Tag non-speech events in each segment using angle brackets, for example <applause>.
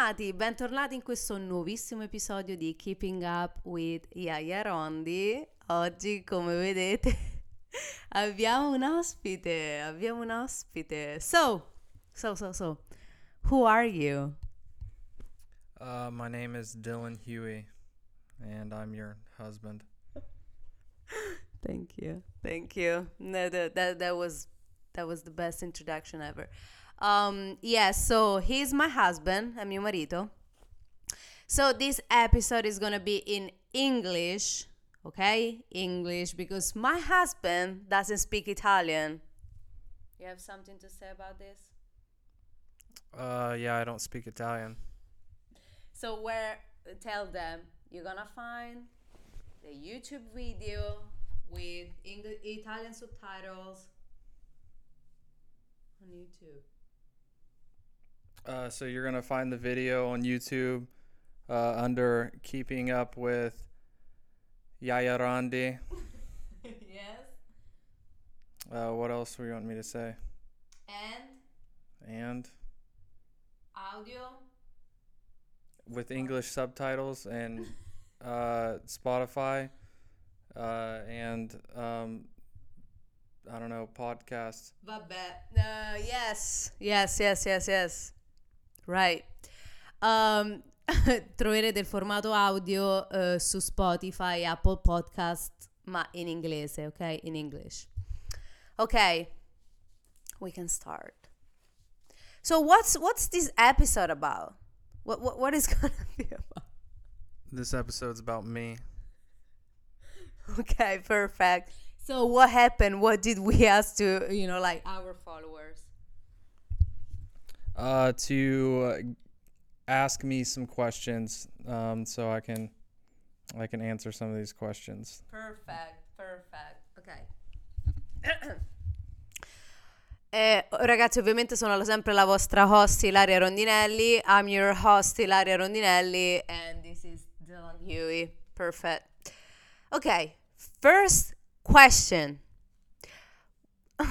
Bentornati, bentornati in questo nuovissimo episodio di Keeping Up with Yaya Rondi. Oggi, come vedete, <laughs> abbiamo un ospite, abbiamo un ospite. So, so, so, so, who are you? Uh, my name is Dylan Huey, and I'm your husband. <laughs> Thank you, thank you. No, that that, that was that was the best introduction ever. Um, yeah, so he's my husband, è mio marito. So this episode is gonna be in English, okay? English, because my husband doesn't speak Italian. You have something to say about this? Uh, yeah, I don't speak Italian. So where tell them you're gonna find the YouTube video with English Italian subtitles on YouTube. Uh, so you're gonna find the video on YouTube uh, under "Keeping Up with Yaya Rondi." <laughs> yes. Uh, what else do you want me to say? And And audio. with English subtitles and <laughs> uh, Spotify uh, and um, I don't know podcasts. Vabbè. Uh, yes. Yes, yes, yes, yes. Right. Um, <laughs> troverete il formato audio eh, su Spotify, Apple Podcast, ma in inglese, ok? In English. Ok. We can start. So what's what's this episode about? What what, what is <laughs> gonna be about? This episode's about me. Okay, perfect. So what happened? What did we ask to, you know, like our followers? Uh, to uh, ask me some questions um, so I can I can answer some of these questions. Perfect, perfect. Ok. <clears throat> Eh, ragazzi, ovviamente sono sempre la vostra host Ilaria Rondinelli. I'm your host Ilaria Rondinelli and this is Dylan Huey. Perfect. Okay, first question. <laughs>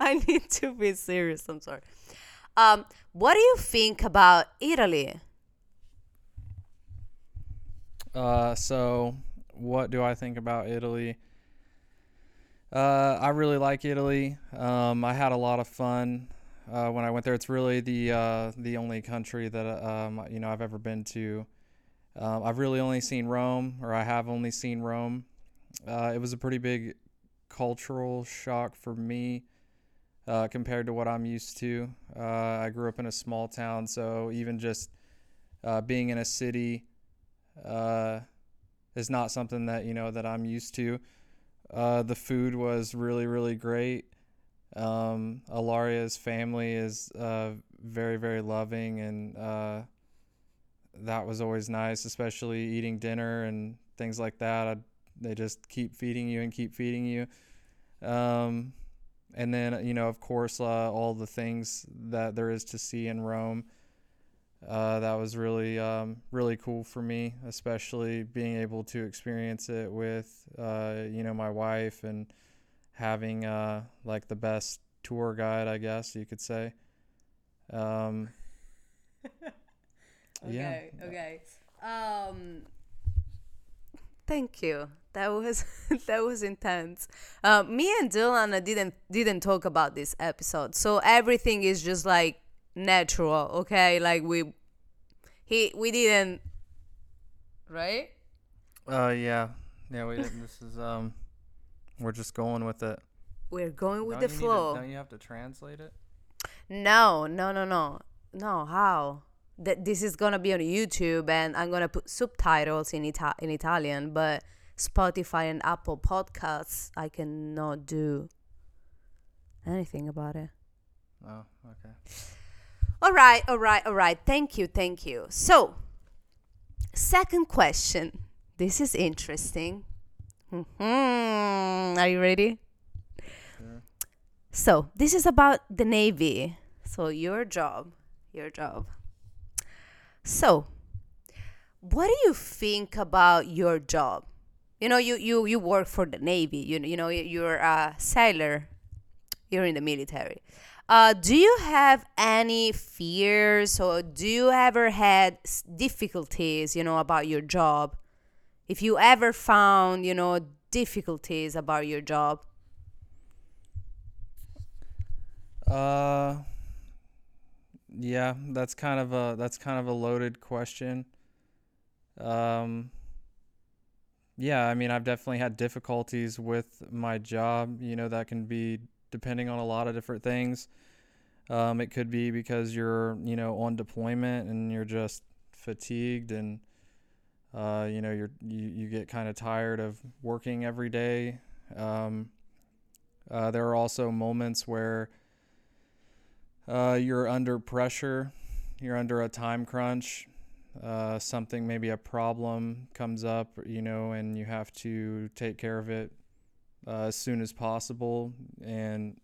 I need to be serious. I'm sorry. Um, what do you think about Italy? Uh, so what do I think about Italy? Uh, I really like Italy. Um, I had a lot of fun uh, when I went there. It's really the uh, the only country that um, you know I've ever been to. Um, I've really only seen Rome, or I have only seen Rome. Uh, it was a pretty big cultural shock for me uh, compared to what I'm used to. Uh, I grew up in a small town, so even just uh, being in a city uh, is not something that you know that I'm used to. Uh, the food was really really great. Um, Ilaria's family is uh, very very loving, and that was always nice, especially eating dinner and things like that. I, they just keep feeding you and keep feeding you. Um, and then you know of course uh, all the things that there is to see in Rome. Uh, that was really um, really cool for me, especially being able to experience it with uh, you know my wife and having uh, like the best tour guide, I guess you could say. Um, <laughs> yeah. Okay, okay. Um thank you. That was <laughs> that was intense. Uh, me and Dylan didn't didn't talk about this episode, so everything is just like natural. Okay, like we he we didn't right. Uh, yeah, yeah. We didn't. this is um, we're just going with it. We're going with Don't the need to- flow. don't you have to translate it? No, no, no, no, no. How? That this is gonna be on YouTube, and I'm gonna put subtitles in Ita- in Italian, but Spotify and Apple Podcasts, I cannot do anything about it. Oh, okay. All right, all right, all right. Thank you, thank you. So, second question. This is interesting. Mhm. Are you ready? Sure. So, this is about the Navy. So, your job, your job. So, what do you think about your job? You know, you you you work for the Navy. You you know, you're a sailor. You're in the military. Uh, do you have any fears or do you ever had difficulties, you know, about your job? If you ever found, you know, difficulties about your job? Uh, yeah, that's kind of a that's kind of a loaded question. Um, yeah, I mean, I've definitely had difficulties with my job. You know, that can be depending on a lot of different things. Um, it could be because you're, you know, on deployment and you're just fatigued and, uh, you know, you're you, you get kind of tired of working every day. Um, uh, there are also moments where uh, you're under pressure, you're under a time crunch, uh, something maybe a problem comes up, you know, and you have to take care of it uh, as soon as possible, and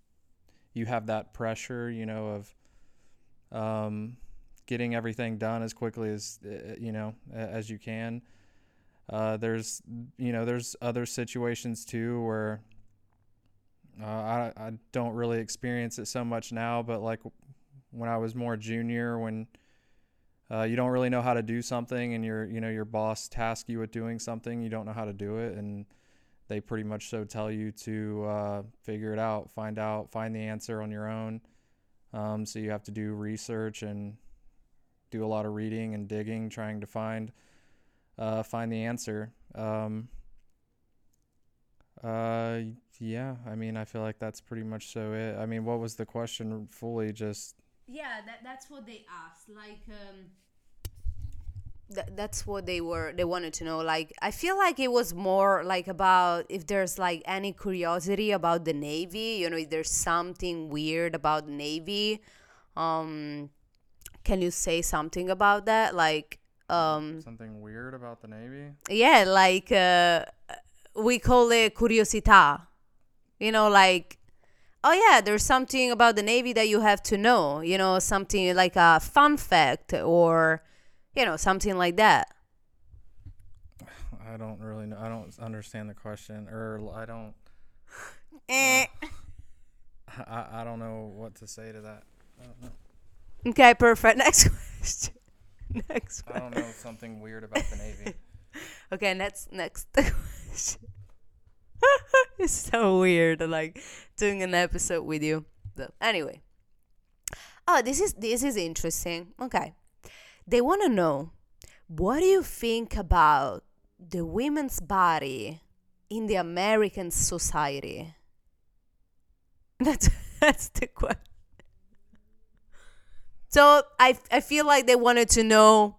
you have that pressure, you know, of um, getting everything done as quickly as uh, you know as you can. Uh, there's you know there's other situations too where uh, I I don't really experience it so much now, but like when I was more junior, when uh, you don't really know how to do something, and your you know your boss tasks you with doing something, you don't know how to do it, and they pretty much so tell you to uh, figure it out, find out, find the answer on your own. Um, so you have to do research and do a lot of reading and digging, trying to find uh, find the answer. Um, uh, yeah, I mean, I feel like that's pretty much so it. I mean, what was the question fully? Just Yeah, that, that's what they asked. Like, um, Th- that's what they were. They wanted to know. Like, I feel like it was more like about if there's like any curiosity about the Navy. You know, if there's something weird about the Navy. Um, can you say something about that? Like, um, something weird about the Navy. yeah, like uh, we call it curiosità. You know, like, oh yeah, there's something about the Navy that you have to know. You know, something like a fun fact or, you know, something like that. I don't really know. I don't understand the question, or I don't. <laughs> Eh. I, I don't know what to say to that. I don't know. Okay, perfect. <laughs> Next question. Next question. I don't know something weird about the Navy. <laughs> Okay, next next question. <laughs> it's so weird, like doing an episode with you. So, anyway. Oh, this is this is interesting. Okay. They want to know what do you think about the women's body in the American society? <laughs> That's that's the question. So I I feel like they wanted to know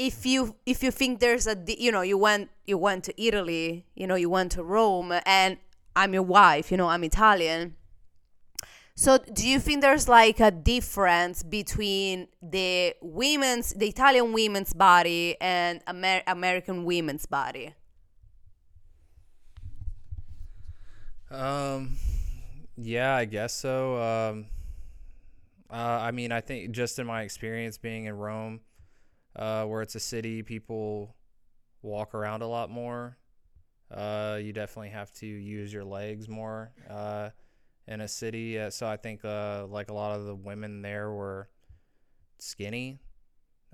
if you if you think there's a you know you went you went to Italy you know you went to Rome and I'm your wife you know I'm Italian so do you think there's like a difference between the women's the Italian women's body and Amer- American women's body Um, yeah, I guess so. Um, uh, I mean, I think just in my experience being in Rome, uh, where it's a city, people walk around a lot more. Uh, you definitely have to use your legs more uh, in a city. Uh, so I think uh, like a lot of the women there were skinny.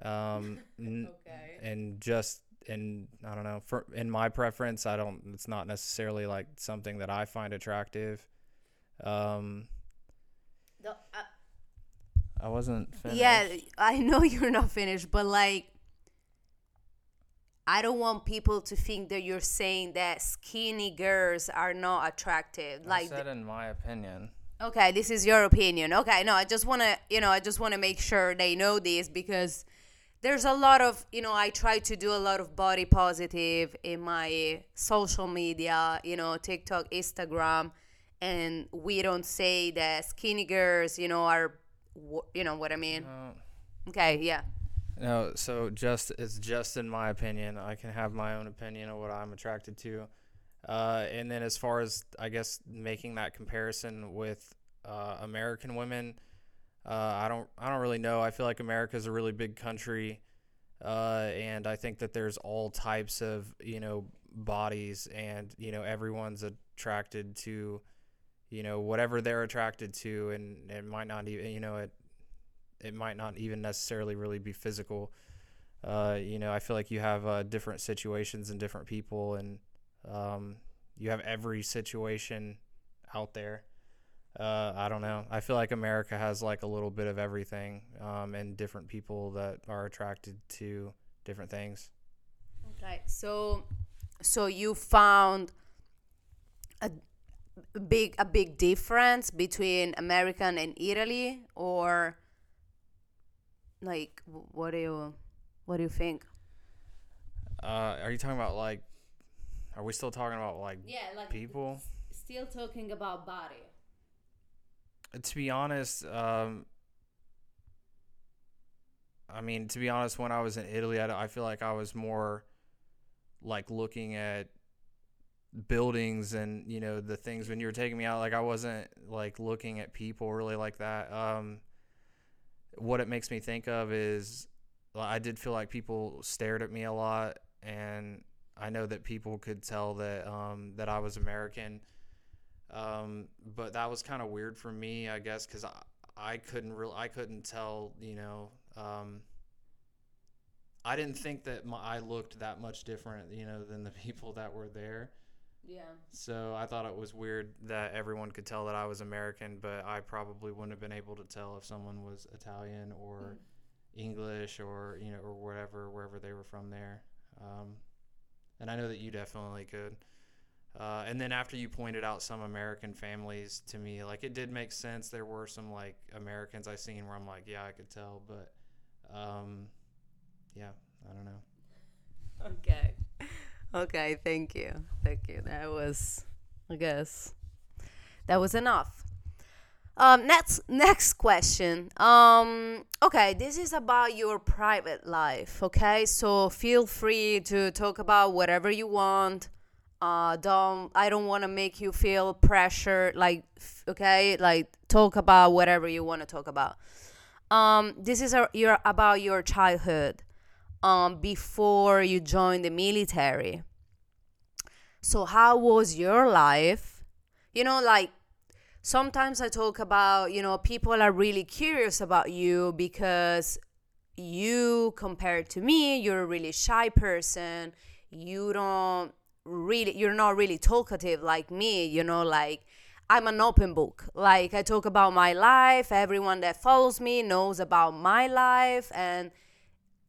Um, <laughs> okay and just and I don't know for in my preference I don't it's not necessarily like something that I find attractive um I wasn't finished. yeah I know <laughs> you're not finished but like I don't want people to think that you're saying that skinny girls are not attractive I like said in my opinion Okay, this is your opinion. Okay, no, I just want to, you know, I just want to make sure they know this because there's a lot of, you know, I try to do a lot of body positive in my social media, you know, TikTok, Instagram, and we don't say that skinny girls, you know, are, wh- you know what I mean? Okay, yeah. no so just it's just in my opinion I can have my own opinion of what I'm attracted to uh, and then as far as I guess making that comparison with uh, American women uh, I don't I don't really know I feel like America is a really big country uh, and I think that there's all types of you know bodies, and you know everyone's attracted to you know whatever they're attracted to, and it might not even you know it it might not even necessarily really be physical. Uh, you know, I feel like you have uh, different situations and different people, and um, you have every situation out there. Uh, I don't know. I feel like America has like a little bit of everything, um, and different people that are attracted to different things. Okay, so so you found a big a big difference between American and Italy, or like what do you what do you think? Uh, are you talking about like? Are we still talking about like Yeah, like people? Still talking about body. To be honest, um, I mean, to be honest, when I was in Italy, I, I feel like I was more like looking at buildings and you know the things when you were taking me out like i wasn't like looking at people really like that um what it makes me think of is i did feel like people stared at me a lot and i know that people could tell that um that i was american um but that was kind of weird for me i guess because i i couldn't really i couldn't tell you know um I didn't think that my, I looked that much different, you know, than the <laughs> people that were there. Yeah. So I thought it was weird that everyone could tell that I was American, but I probably wouldn't have been able to tell if someone was Italian or mm. English or you know or whatever wherever they were from there. Um, and I know that you definitely could. Uh, and then after you pointed out some American families to me, like it did make sense. There were some like Americans I seen where I'm like, yeah, I could tell, but um, yeah, I don't know. Okay. Okay, thank you. Thank you. That was I guess that was enough. Um next next question. Um okay, this is about your private life, okay? So feel free to talk about whatever you want. Uh don't I don't want to make you feel pressure like okay? Like talk about whatever you want to talk about. Um this is a, your about your childhood um, before you joined the military. So, how was your life? You know, like sometimes I talk about, you know, people are really curious about you because you, compared to me, you're a really shy person. You don't really, you're not really talkative like me, you know, like. I'm an open book. Like I talk about my life. Everyone that follows me knows about my life and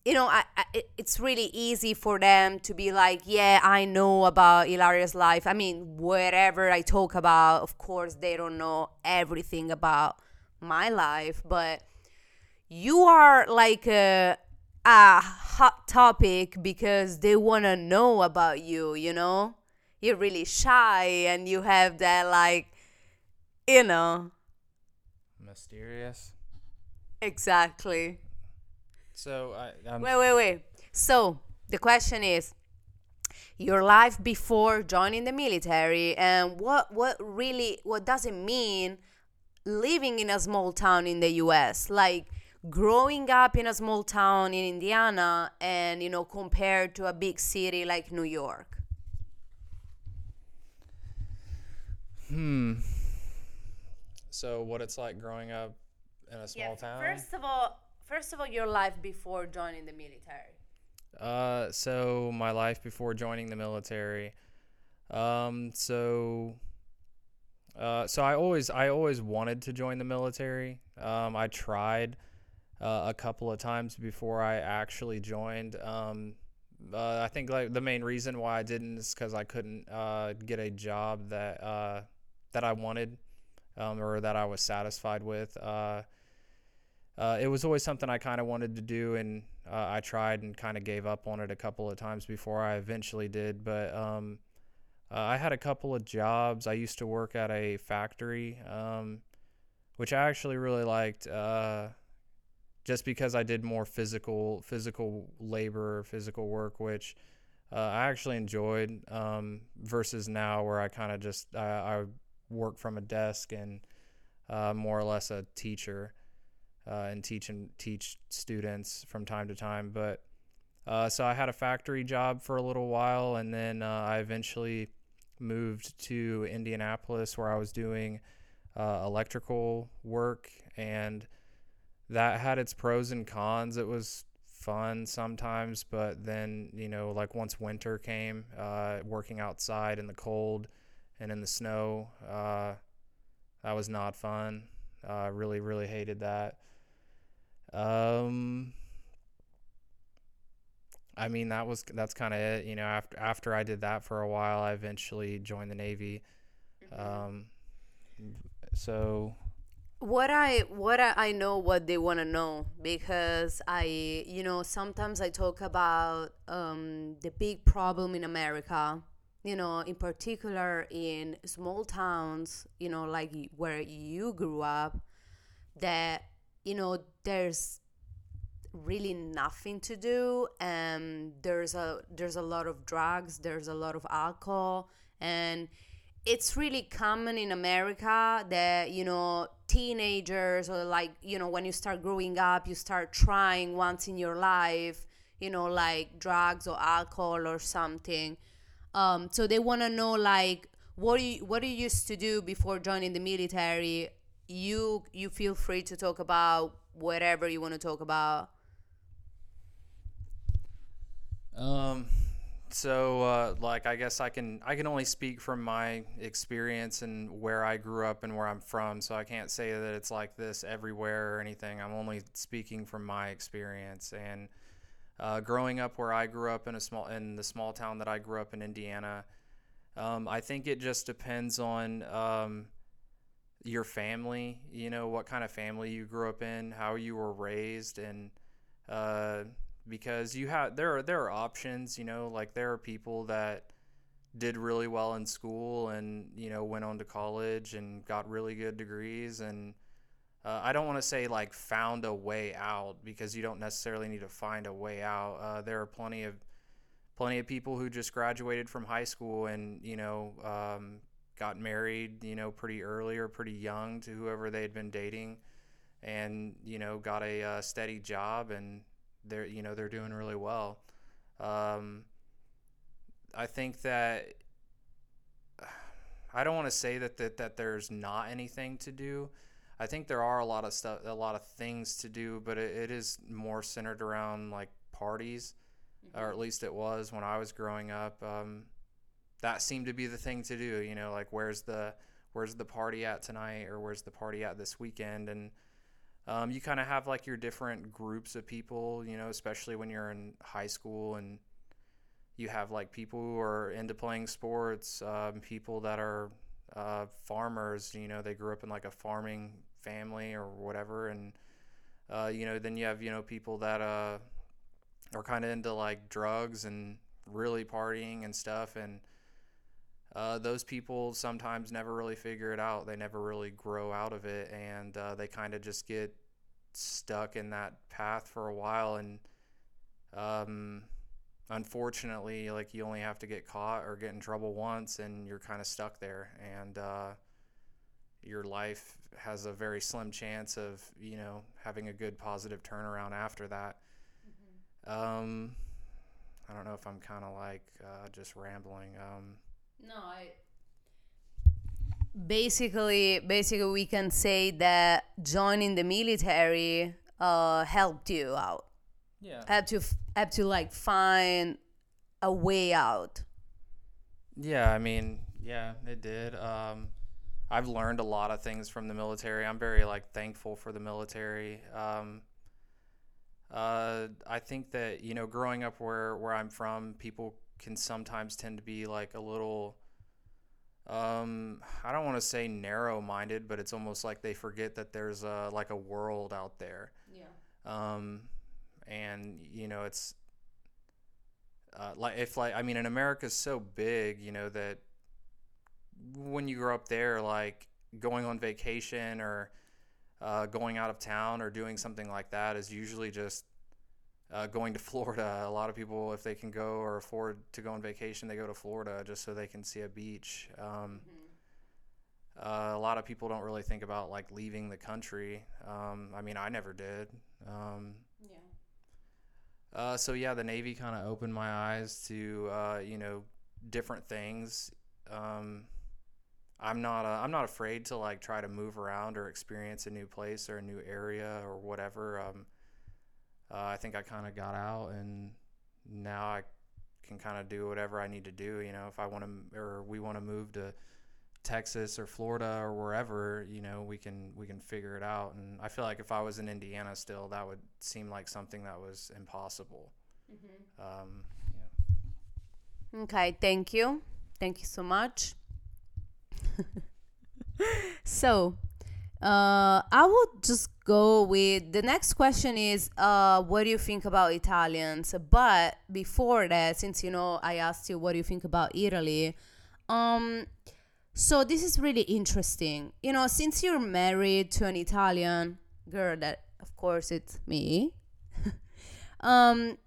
you know, I, I, it's really easy for them to be like, yeah, I know about Ilaria's life. I mean, whatever I talk about, of course, they don't know everything about my life, but you are like a, a hot topic because they want to know about you, you know? You're really shy and you have that, like, you know. Mysterious. Exactly. So I, I'm wait, wait, wait. So the question is your life before joining the military and what what really what does it mean living in a small town in the US like growing up in a small town in Indiana and you know compared to a big city like New York? Hmm. So what it's like growing up in a small yeah, town? first of all First of all, your life before joining the military. Uh, so my life before joining the military. Um, so. Uh, so I always I always wanted to join the military. Um, I tried uh, a couple of times before I actually joined. Um, uh, I think like the main reason why I didn't is because I couldn't uh, get a job that uh, that I wanted um, or that I was satisfied with. Uh, it was always something I kind of wanted to do, and uh, I tried and kind of gave up on it a couple of times before I eventually did. But um, uh, I had a couple of jobs. I used to work at a factory, um, which I actually really liked, uh, just because I did more physical physical labor, physical work, which uh, I actually enjoyed. Um, versus now, where I kind of just I work from a desk and uh, more or less a teacher uh, and teach and teach students from time to time. But uh, so I had a factory job for a little while, and then uh, I eventually moved to Indianapolis where I was doing uh, electrical work, and that had its pros and cons. It was fun sometimes, but then, you know, like once winter came, uh, working outside in the cold and in the snow, uh, that was not fun. I really, really hated that. Um, I mean, that was that's kind of it. You know, after after I did that for a while, I eventually joined the Navy. Mm-hmm. Um, so what I what I, I know what they want to know because I you know sometimes I talk about um, the big problem in America you know in particular in small towns you know like where you grew up that you know there's really nothing to do and there's a there's a lot of drugs there's a lot of alcohol and it's really common in america that you know teenagers or like you know when you start growing up you start trying once in your life you know like drugs or alcohol or something. Um, so they want to know like what you what do you used to do before joining the military you you feel free to talk about whatever you want to talk about. Um so uh, like i guess i can i can only speak from my experience and where i grew up and where i'm from so i can't say that it's like this everywhere or anything. I'm only speaking from my experience and uh, growing up where i grew up in a small in the small town that i grew up in indiana um, i think it just depends on um, your family you know what kind of family you grew up in how you were raised and uh, because you have there are there are options you know like there are people that did really well in school and you know went on to college and got really good degrees and uh, I don't want to say like found a way out because you don't necessarily need to find a way out. Uh, there are plenty of plenty of people who just graduated from high school and you know um, got married you know pretty early or pretty young to whoever they had been dating and you know got a uh, steady job and they're you know they're doing really well. Um, I think that I don't want to say that, that that there's not anything to do. I think there are a lot of stuff, a lot of things to do, but it, it is more centered around like parties, mm-hmm. or at least it was when I was growing up. Um, that seemed to be the thing to do. You know, like where's the where's the party at tonight, or where's the party at this weekend, and um, you kind of have like your different groups of people, you know, especially when you're in high school and you have like people who are into playing sports, um, people that are uh, farmers, you know, they grew up in like a farming family or whatever. And, uh, you know, then you have, you know, people that uh, are kind of into like drugs and really partying and stuff. And, uh, those people sometimes never really figure it out. They never really grow out of it, and uh, they kind of just get stuck in that path for a while. And um, unfortunately, like you only have to get caught or get in trouble once, and you're kind of stuck there. And uh, your life has a very slim chance of you know having a good positive turnaround after that. Mm-hmm. Um, I don't know if I'm kind of like uh, just rambling. Um, no, I basically basically we can say that joining the military uh helped you out. Yeah. Have to have to like find a way out. Yeah, I mean, yeah, it did. Um I've learned a lot of things from the military. I'm very like thankful for the military. Um uh I think that, you know, growing up where where I'm from, people can sometimes tend to be like a little um I don't want to say narrow minded, but it's almost like they forget that there's a like a world out there. Yeah. Um and you know it's uh, like if like I mean, and America's so big, you know that when you grow up there, like going on vacation or uh, going out of town or doing something like that is usually just uh, going to Florida. A lot of people, if they can go or afford to go on vacation, they go to Florida just so they can see a beach. Um, mm-hmm. uh, a lot of people don't really think about like leaving the country. Um, I mean, I never did. Um, yeah. Uh, so yeah, the Navy kind of opened my eyes to uh, you know different things. um, I'm not uh, I'm not afraid to like try to move around or experience a new place or a new area or whatever. Uh, I think I kind of got out and now I can kind of do whatever I need to do. You know, if I want to or we want to move to Texas or Florida or wherever, you know, we can we can figure it out. And I feel like if I was in Indiana still, that would seem like something that was impossible. Um, yeah. Okay, thank you. Thank you so much. <laughs> so, uh, I would just go with the next question is uh, what do you think about Italians? But before that, since you know I asked you what do you think about Italy, um, so this is really interesting. You know, since you're married to an Italian girl, that of course it's me. <laughs> um,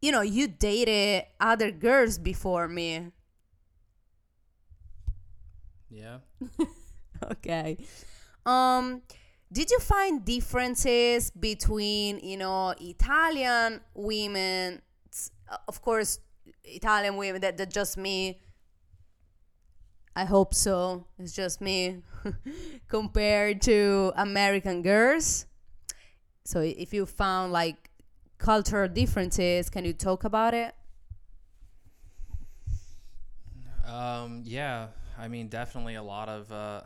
you know, you dated other girls before me. Yeah. <laughs> okay. Um, did you find differences between, you know, Italian women, uh, of course, Italian women that, that just me? I hope so. It's just me <laughs> compared to American girls. So if you found like cultural differences, can you talk about it? Um, yeah, I mean, definitely a lot of uh,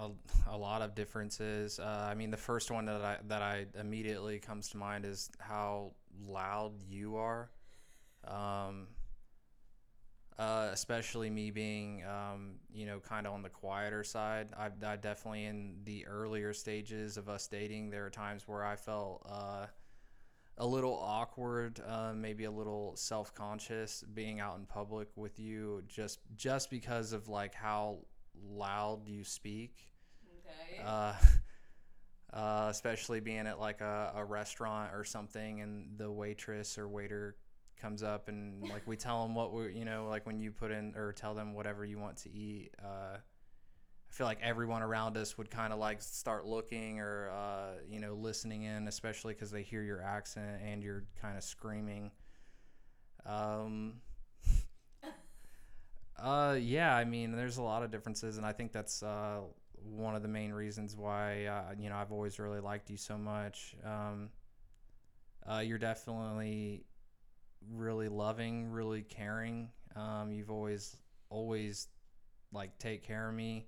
a, a lot of differences. Uh, I mean, the first one that I that I immediately comes to mind is how loud you are. Um, uh, especially me being, um, you know, kind of on the quieter side. I, I definitely in the earlier stages of us dating, there are times where I felt uh, a little awkward, uh, maybe a little self conscious being out in public with you, just just because of like how loud you speak. Okay. Uh, <laughs> uh, especially being at like a, a restaurant or something, and the waitress or waiter comes up and like we tell them what we you know like when you put in or tell them whatever you want to eat uh, i feel like everyone around us would kind of like start looking or uh, you know listening in especially because they hear your accent and you're kind of screaming um, <laughs> uh, yeah i mean there's a lot of differences and i think that's uh, one of the main reasons why uh, you know i've always really liked you so much um, uh, you're definitely really loving, really caring. Um, you've always, always like take care of me,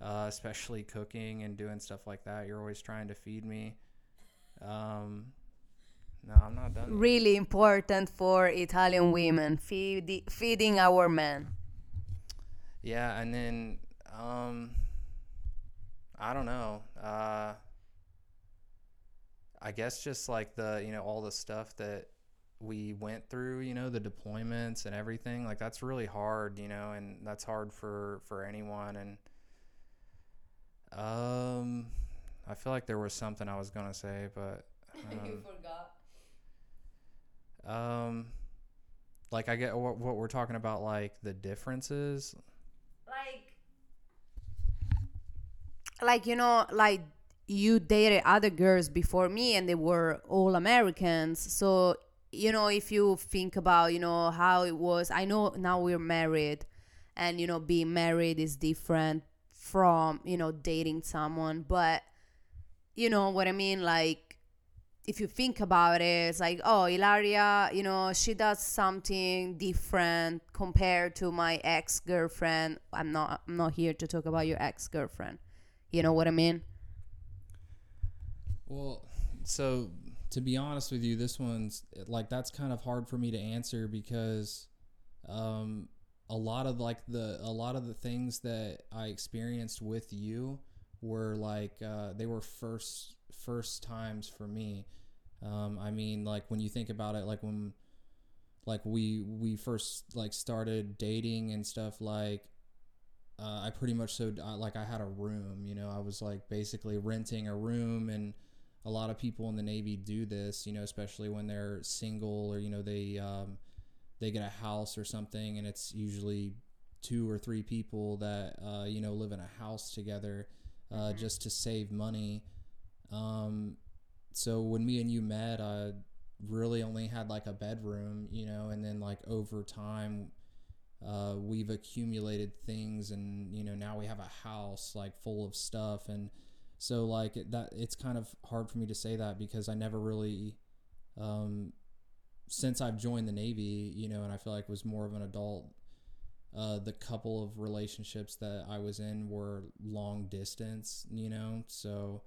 uh, especially cooking and doing stuff like that. You're always trying to feed me. Um, no, I'm not done. yet. Really important for Italian women, feed, feeding our men. Yeah, and then um, I don't know. Uh, I guess just like the you know all the stuff that we went through, you know, the deployments and everything. Like that's really hard, you know, and that's hard for for anyone. And um, I feel like there was something I was gonna say, but <laughs> um, forgot. um, like I get what, what we're talking about, like the differences. Like, like you know, like you dated other girls before me, and they were all Americans. So you know, if you think about, you know, how it was. I know now we're married, and you know, being married is different from you know dating someone, but you know what I mean, like if you think about it, it's like, oh, Ilaria, you know, she does something different compared to my ex girlfriend. I'm not, I'm not here to talk about your ex girlfriend. You know what I mean? Well, so to be honest with you, this one's like that's kind of hard for me to answer because um, a lot of like the a lot of the things that I experienced with you were like uh, they were first first times for me. Um, I mean, like when you think about it, like when like we we first like started dating and stuff like uh, I pretty much so uh, like I had a room, you know, I was like basically renting a room and a lot of people in the Navy do this, you know, especially when they're single or you know they um, they get a house or something, and it's usually two or three people that uh, you know live in a house together uh, just to save money. Um, so when me and you met, I really only had like a bedroom, you know, and then like over time, uh, we've accumulated things and you know now we have a house like full of stuff. And so like that it's kind of hard for me to say that because I never really um since I've joined the Navy, you know, and I feel like was more of an adult uh, the couple of relationships that I was in were long distance, you know, so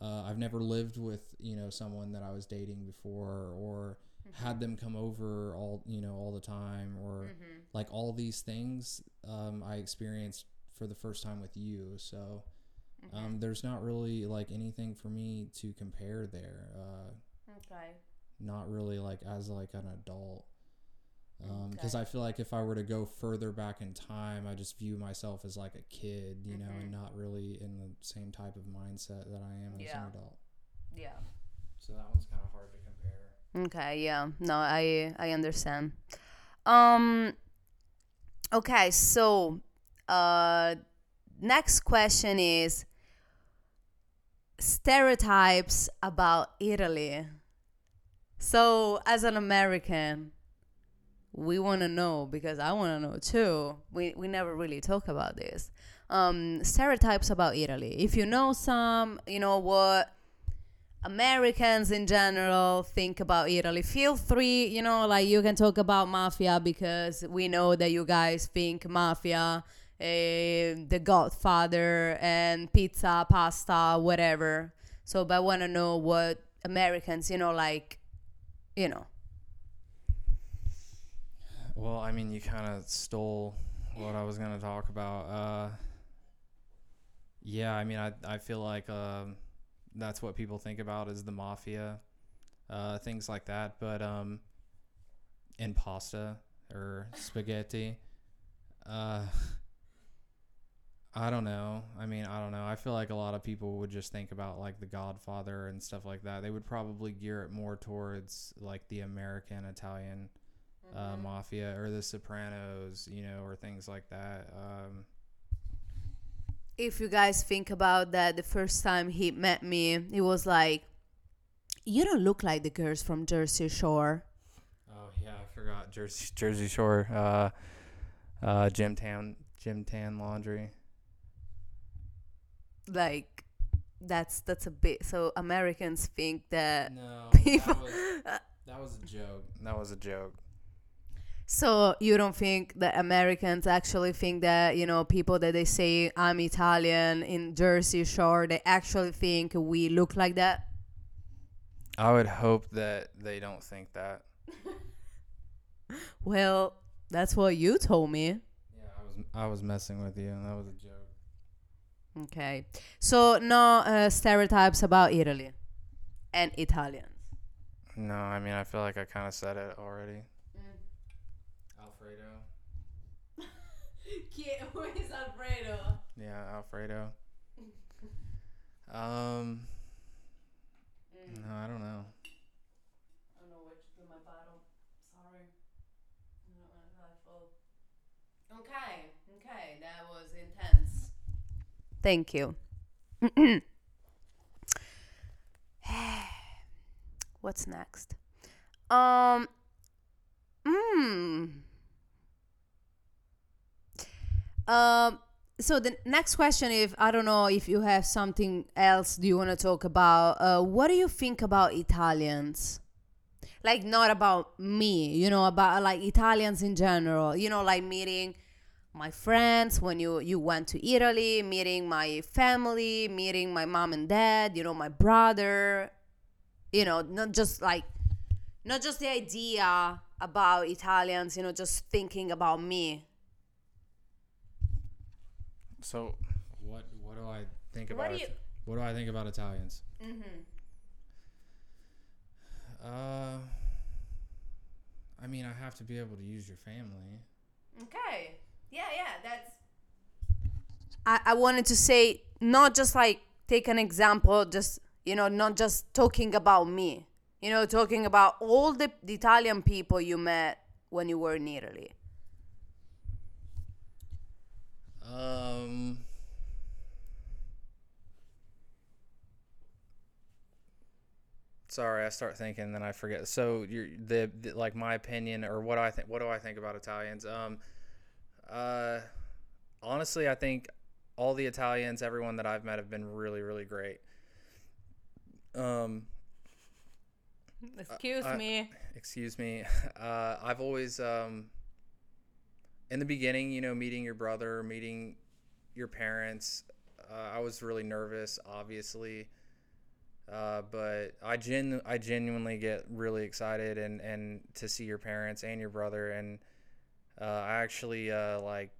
uh, I've never lived with, you know, someone that I was dating before or had them come over all, you know, all the time or Mm-hmm. like all these things um, I experienced for the first time with you. So Mm-hmm. um, there's not really like anything for me to compare there. Uh, Okay. not really like as like an adult because Okay. I feel like if I were to go further back in time, I just view myself as like a kid, you know, and not really in the same type of mindset that I am as Yeah. an adult. Yeah. So that one's kind of hard to compare. Okay, yeah. No, I I understand. Um okay, so uh next question is stereotypes about Italy. So, as an American, we want to know because I want to know too. We we never really talk about this. Um, stereotypes about Italy. If you know some, you know what Americans in general think about Italy. Feel free, you know, like you can talk about mafia because we know that you guys think mafia, eh, The Godfather, and pizza, pasta, whatever. So, but I want to know what Americans, you know, like, you know. Well, I mean, you kind of stole what I was going to talk about. Uh, yeah, I mean, I, I feel like um, that's what people think about is the mafia, uh, things like that. But um, in pasta or spaghetti, uh, I don't know. I mean, I don't know. I feel like a lot of people would just think about like The Godfather and stuff like that. They would probably gear it more towards like the American Italian uh, mafia or the Sopranos, you know, or things like that. Um, If you guys think about that, the first time he met me, it was like, you don't look like the girls from Jersey Shore. oh yeah, I forgot Jersey Jersey Shore, uh, uh, Gym Tan Gym Tan Laundry. Like, that's that's a bit. So Americans think that. No, People- that was <laughs> that was a joke. That was a joke. So you don't think that Americans actually think that you know people that they say I'm Italian in Jersey Shore, they actually think we look like that? I would hope that they don't think that. <laughs> Well, that's what you told me. Yeah, I was I was messing with you. and That was a joke. Okay. So no uh, stereotypes about Italy and Italians. No, I mean I feel like I kind of said it already. Alfredo. <laughs> Who is Alfredo? Yeah, Alfredo. <laughs> Um, no, I don't know. I don't know where to put my bottle. Sorry. I'm not really full. Okay, okay, that was intense. Thank you. <sighs> What's next? Um. Hmm. Um. So the next question, if I don't know if you have something else do you want to talk about, uh, what do you think about Italians? Like not about me, you know, about like Italians in general. You know, like meeting my friends when you you went to Italy, meeting my family, meeting my mom and dad, you know, my brother. You know, not just like not just the idea about Italians, you know, just thinking about me. So, what what do I think What about do it? you- What do I think about Italians? Mm-hmm. Uh, I mean, I have to be able to use your family. Okay. Yeah, yeah, that's. I, I wanted to say, not just like take an example, just, you know, not just talking about me, you know, talking about all the, the Italian people you met when you were in Italy. Um. Sorry, I start thinking, then I forget. So, you're the, the like my opinion or what I think. What do I think about Italians? Um, uh, honestly, I think all the Italians, everyone that I've met, have been really, really great. Um, Excuse I- me. excuse me. <laughs> Uh, I've always, um, in the beginning, you know, meeting your brother, meeting your parents, uh, I was really nervous, obviously. Uh, but I gen I genuinely get really excited and, and to see your parents and your brother. And uh, I actually uh, like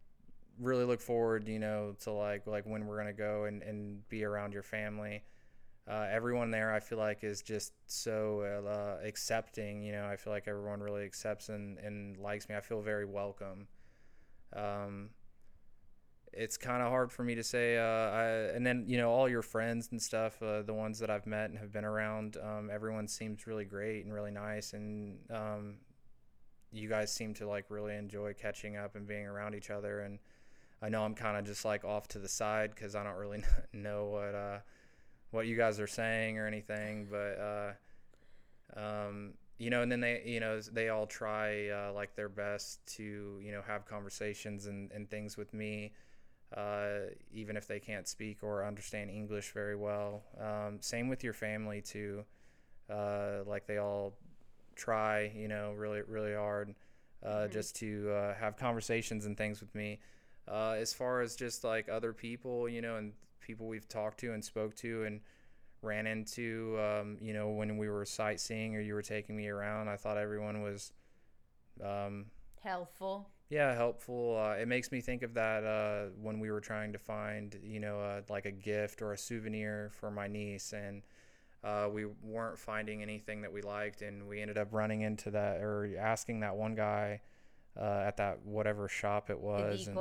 really look forward you know to like like when we're gonna go and, and be around your family. Uh, everyone there I feel like is just so uh, accepting you know I feel like everyone really accepts and, and likes me. I feel very welcome um, it's kind of hard for me to say. Uh, I, and then you know all your friends and stuff, uh, the ones that I've met and have been around, um, everyone seems really great and really nice, and um, you guys seem to like really enjoy catching up and being around each other. And I know I'm kind of just like off to the side because I don't really <laughs> know what uh, what you guys are saying or anything, but. Uh, um, you know, and then they, you know, they all try uh, like their best to, you know, have conversations and, and things with me uh, even if they can't speak or understand English very well. Um, same with your family too. Uh, like they all try, you know, really really hard uh, Mhm. just to uh, have conversations and things with me. Uh, as far as just like other people, you know, and people we've talked to and spoke to and ran into, um, you know, when we were sightseeing or you were taking me around, I thought everyone was. Um, Helpful. yeah, helpful. Uh, it makes me think of that uh, when we were trying to find, you know, uh, like a gift or a souvenir for my niece, and uh, we weren't finding anything that we liked, and we ended up running into that or asking that one guy uh, at that whatever shop it was, and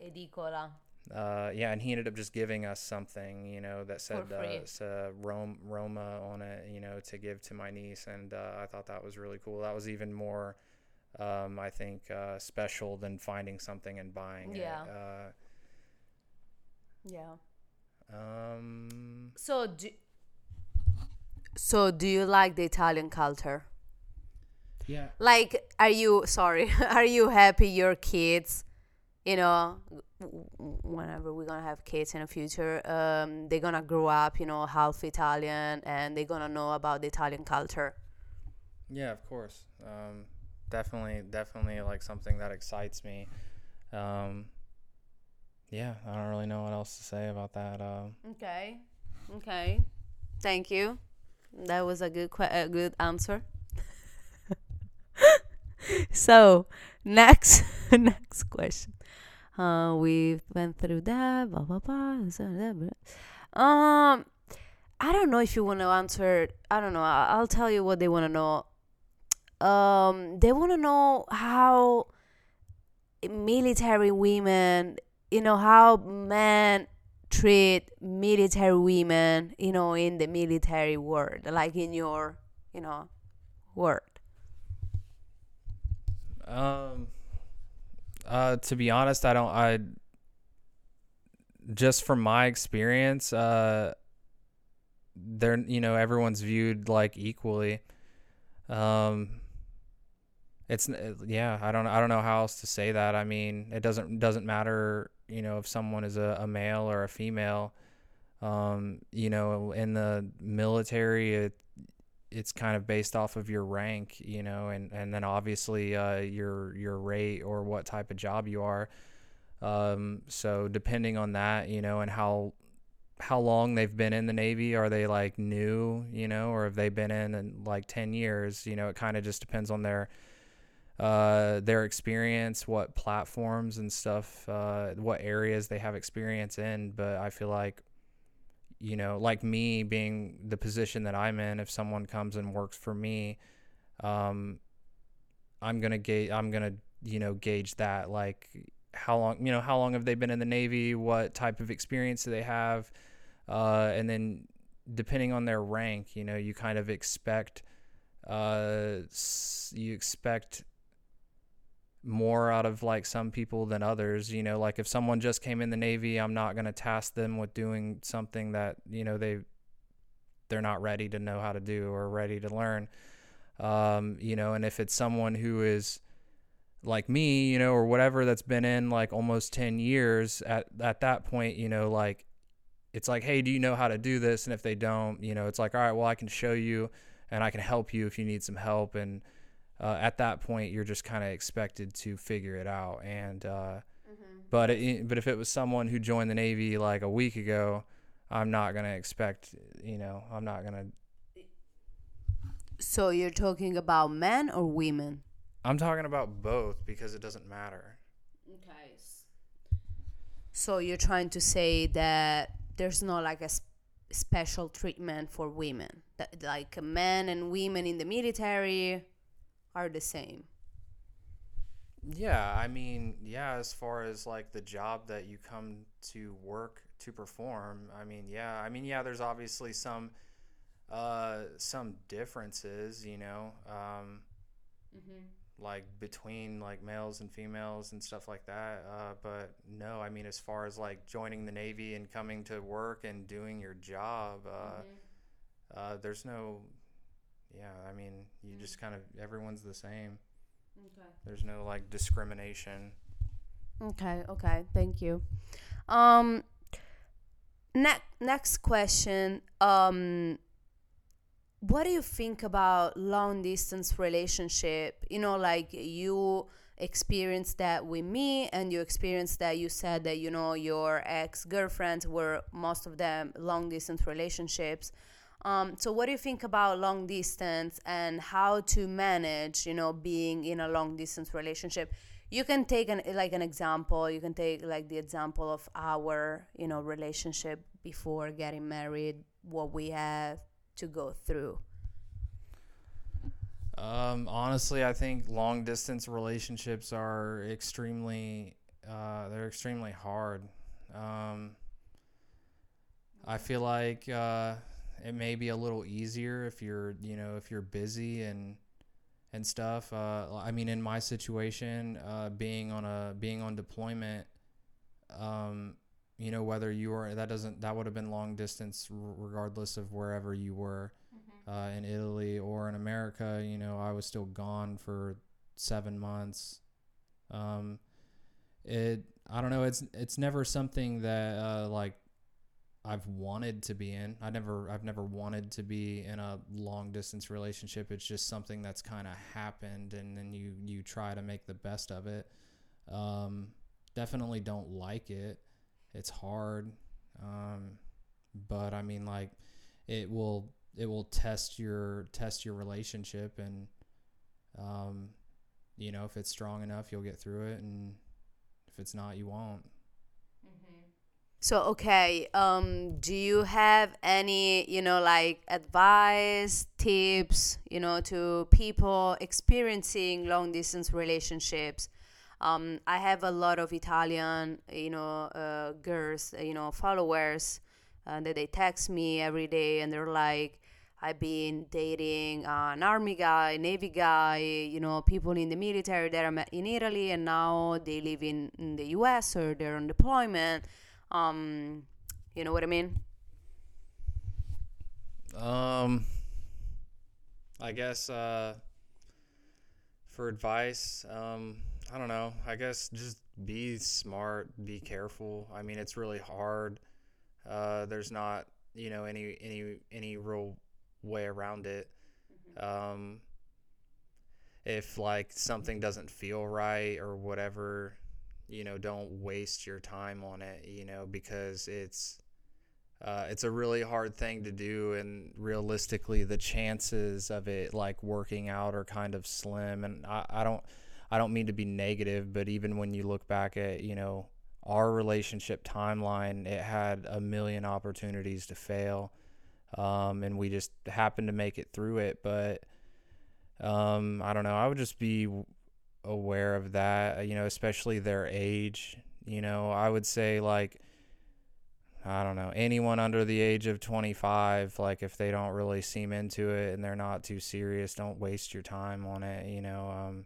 Edicola. Uh, yeah, and he ended up just giving us something, you know, that said uh, free. uh, Rome, Roma on it, you know, to give to my niece, and uh, I thought that was really cool. That was even more, um, I think, uh, special than finding something and buying Yeah. it. Yeah. Uh, um, So do, so do you like the Italian culture? yeah, Like, are you sorry? <laughs> Are you happy your kids, you know, whenever we're gonna have kids in the future, um, they're gonna grow up, you know, half Italian, and they're gonna know about the Italian culture. yeah, of course. Um, definitely, definitely like something that excites me. Um, yeah, I don't really know what else to say about that. Um, Okay. Okay. Thank you. That was a good que- a good answer. <laughs> so next <laughs> next question. Uh, we went through that. Blah, blah, blah. Um, I don't know if you want to answer. I don't know. I'll tell you what they want to know. Um, they want to know how military women, you know, how men treat military women, you know, in the military world, like in your, you know, world. Um, uh, to be honest, I don't. I just from my experience, uh, they're you know everyone's viewed like equally. Um, it's yeah. I don't I don't know how else to say that. I mean, it doesn't doesn't matter. You know, if someone is a, a male or a female. Um, you know, in the military, it it's kind of based off of your rank, you know, and, and then obviously uh, your your rate or what type of job you are. Um, so depending on that, you know, and how how long they've been in the Navy, are they like new, you know, or have they been in in like ten years? You know, it kind of just depends on their uh, their experience, what platforms and stuff, uh, what areas they have experience in. But I feel like you know, like me being the position that I'm in, if someone comes and works for me, um, I'm gonna gauge. I'm gonna, you know, gauge that. Like, how long, you know, how long have they been in the Navy? What type of experience do they have? Uh, and then, depending on their rank, you know, you kind of expect, uh, you expect more out of like some people than others you know like if someone just came in the navy i'm not going to task them with doing something that you know they they're not ready to know how to do or ready to learn um, you know and if it's someone who is like me, you know, or whatever that's been in like almost 10 years at at that point, you know, like it's like, "Hey, do you know how to do this?" And if they don't, you know, it's like, "All right, well, I can show you and I can help you if you need some help." And uh, at that point, you're just kind of expected to figure it out. And uh, but it, but if it was someone who joined the Navy like a week ago, I'm not gonna expect, you know, I'm not gonna. So you're talking about men or women? I'm talking about both because it doesn't matter. Okay. So you're trying to say that there's no like a special treatment for women, that like men and women in the military are the same. Yeah, I mean, yeah, as far as like the job that you come to work to perform, I mean, yeah, I mean, yeah, there's obviously some uh some differences, you know, um like between like males and females and stuff like that. Uh but no, I mean, as far as like joining the Navy and coming to work and doing your job, uh uh there's no yeah, I mean, you just kind of everyone's the same. Okay. There's no like discrimination. Okay, okay, thank you. Um next next question. Um what do you think about long distance relationship? You know, like you experienced that with me and you experienced that you said that you know your ex-girlfriends were most of them long distance relationships. Um, so what do you think about long distance and how to manage, you know, being in a long distance relationship? You can take an like an example. You can take like the example of our, you know, relationship before getting married, what we have to go through. Um, honestly, I think long distance relationships are extremely uh, they're extremely hard. Um, I feel like uh, it may be a little easier if you're you know if you're busy and and stuff. Uh, I mean, in my situation, uh, being on a being on deployment, um, you know whether you were that doesn't that would have been long distance regardless of wherever you were uh, in Italy or in America. You know, I was still gone for seven months. Um, it I don't know. It's it's never something that uh, like I've wanted to be in. I never I've never wanted to be in a long distance relationship. It's just something that's kind of happened, and then you you try to make the best of it. Um, definitely don't like it. It's hard, um, but I mean like it will it will test your test your relationship and um, you know if it's strong enough you'll get through it and if it's not you won't So okay, um, do you have any, you know, like advice, tips, you know, to people experiencing long distance relationships? Um, I have a lot of Italian, you know, uh, girls, uh, you know, followers, uh, that they text me every day, and they're like, I've been dating uh, an army guy, navy guy, you know, people in the military that I met in Italy, and now they live in, in the U.S. or they're on deployment. Um, you know what I mean? Um, I guess uh, for advice, um, I don't know. I guess just be smart, be careful. I mean, it's really hard. Uh, there's not, you know, any any any real way around it. Um, if like something doesn't feel right or whatever, you know, don't waste your time on it. You know, because it's uh, it's a really hard thing to do, and realistically, the chances of it like working out are kind of slim. And I, I don't, I don't mean to be negative, but even when you look back at you know our relationship timeline, it had a million opportunities to fail, um, and we just happened to make it through it. But um, I don't know. I would just be aware of that. You know, especially their age. You know, I would say like I don't know, anyone under the age of 25, like if they don't really seem into it and they're not too serious, don't waste your time on it, you know, um,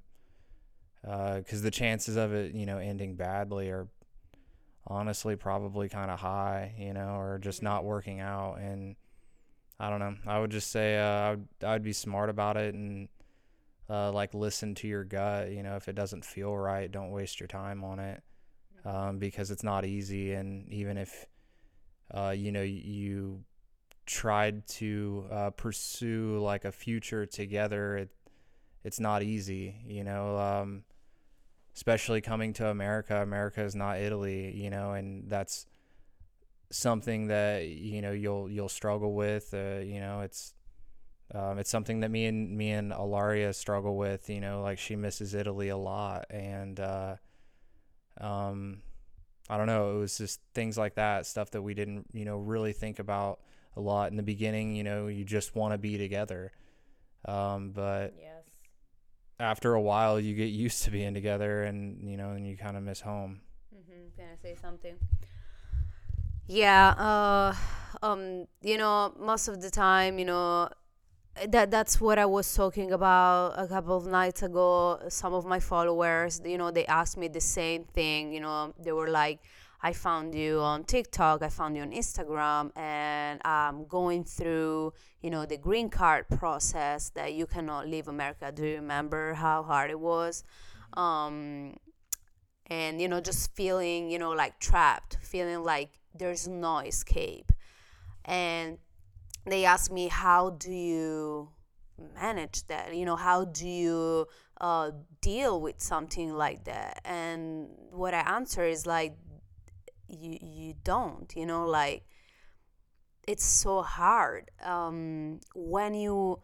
uh, cause the chances of it, you know, ending badly are honestly probably kind of high, you know, or just not working out. And I don't know, I would just say, uh, I would, I would be smart about it and, uh, like listen to your gut. You know, if it doesn't feel right, don't waste your time on it um, because it's not easy. And even if uh, you know you tried to uh, pursue like a future together, it it's not easy. You know, um, especially coming to America. America is not Italy. You know, and that's something that you know you'll you'll struggle with. Uh, you know, it's um, it's something that me and me and Ilaria struggle with. You know, like she misses Italy a lot, and uh, um, I don't know. It was just things like that, stuff that we didn't, you know, really think about a lot in the beginning. You know, you just want to be together, um, but Yes. after a while, you get used to being together, and you know, and you kind of miss home. Mm-hmm. Can I say something? Yeah. Uh, um. You know, most of the time, you know, that that's what I was talking about a couple of nights ago. Some of my followers, you know, they asked me the same thing. You know, they were like, "I found you on TikTok. I found you on Instagram, and I'm going through, you know, the green card process that you cannot leave America. Do you remember how hard it was?" Um, and you know just feeling you know like trapped feeling like there's no escape and they asked me how do you manage that? You know how do you uh, deal with something like that? And what i answer is like you you don't you know like it's so hard um, when you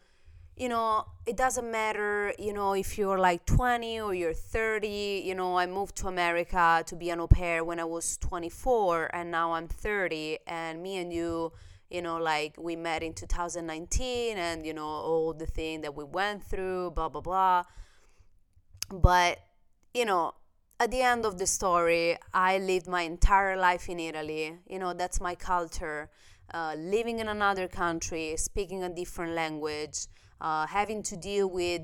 you know it doesn't matter you know if you're like 20 or you're 30 you know i moved to america to be an au pair when i was 24 and now i'm 30 and me and you you know like we met in 2019 and you know all the thing that we went through blah blah blah. But you know at the end of the story i lived my entire life in italy. You know that's my culture. Uh, living in another country speaking a different language uh, having to deal with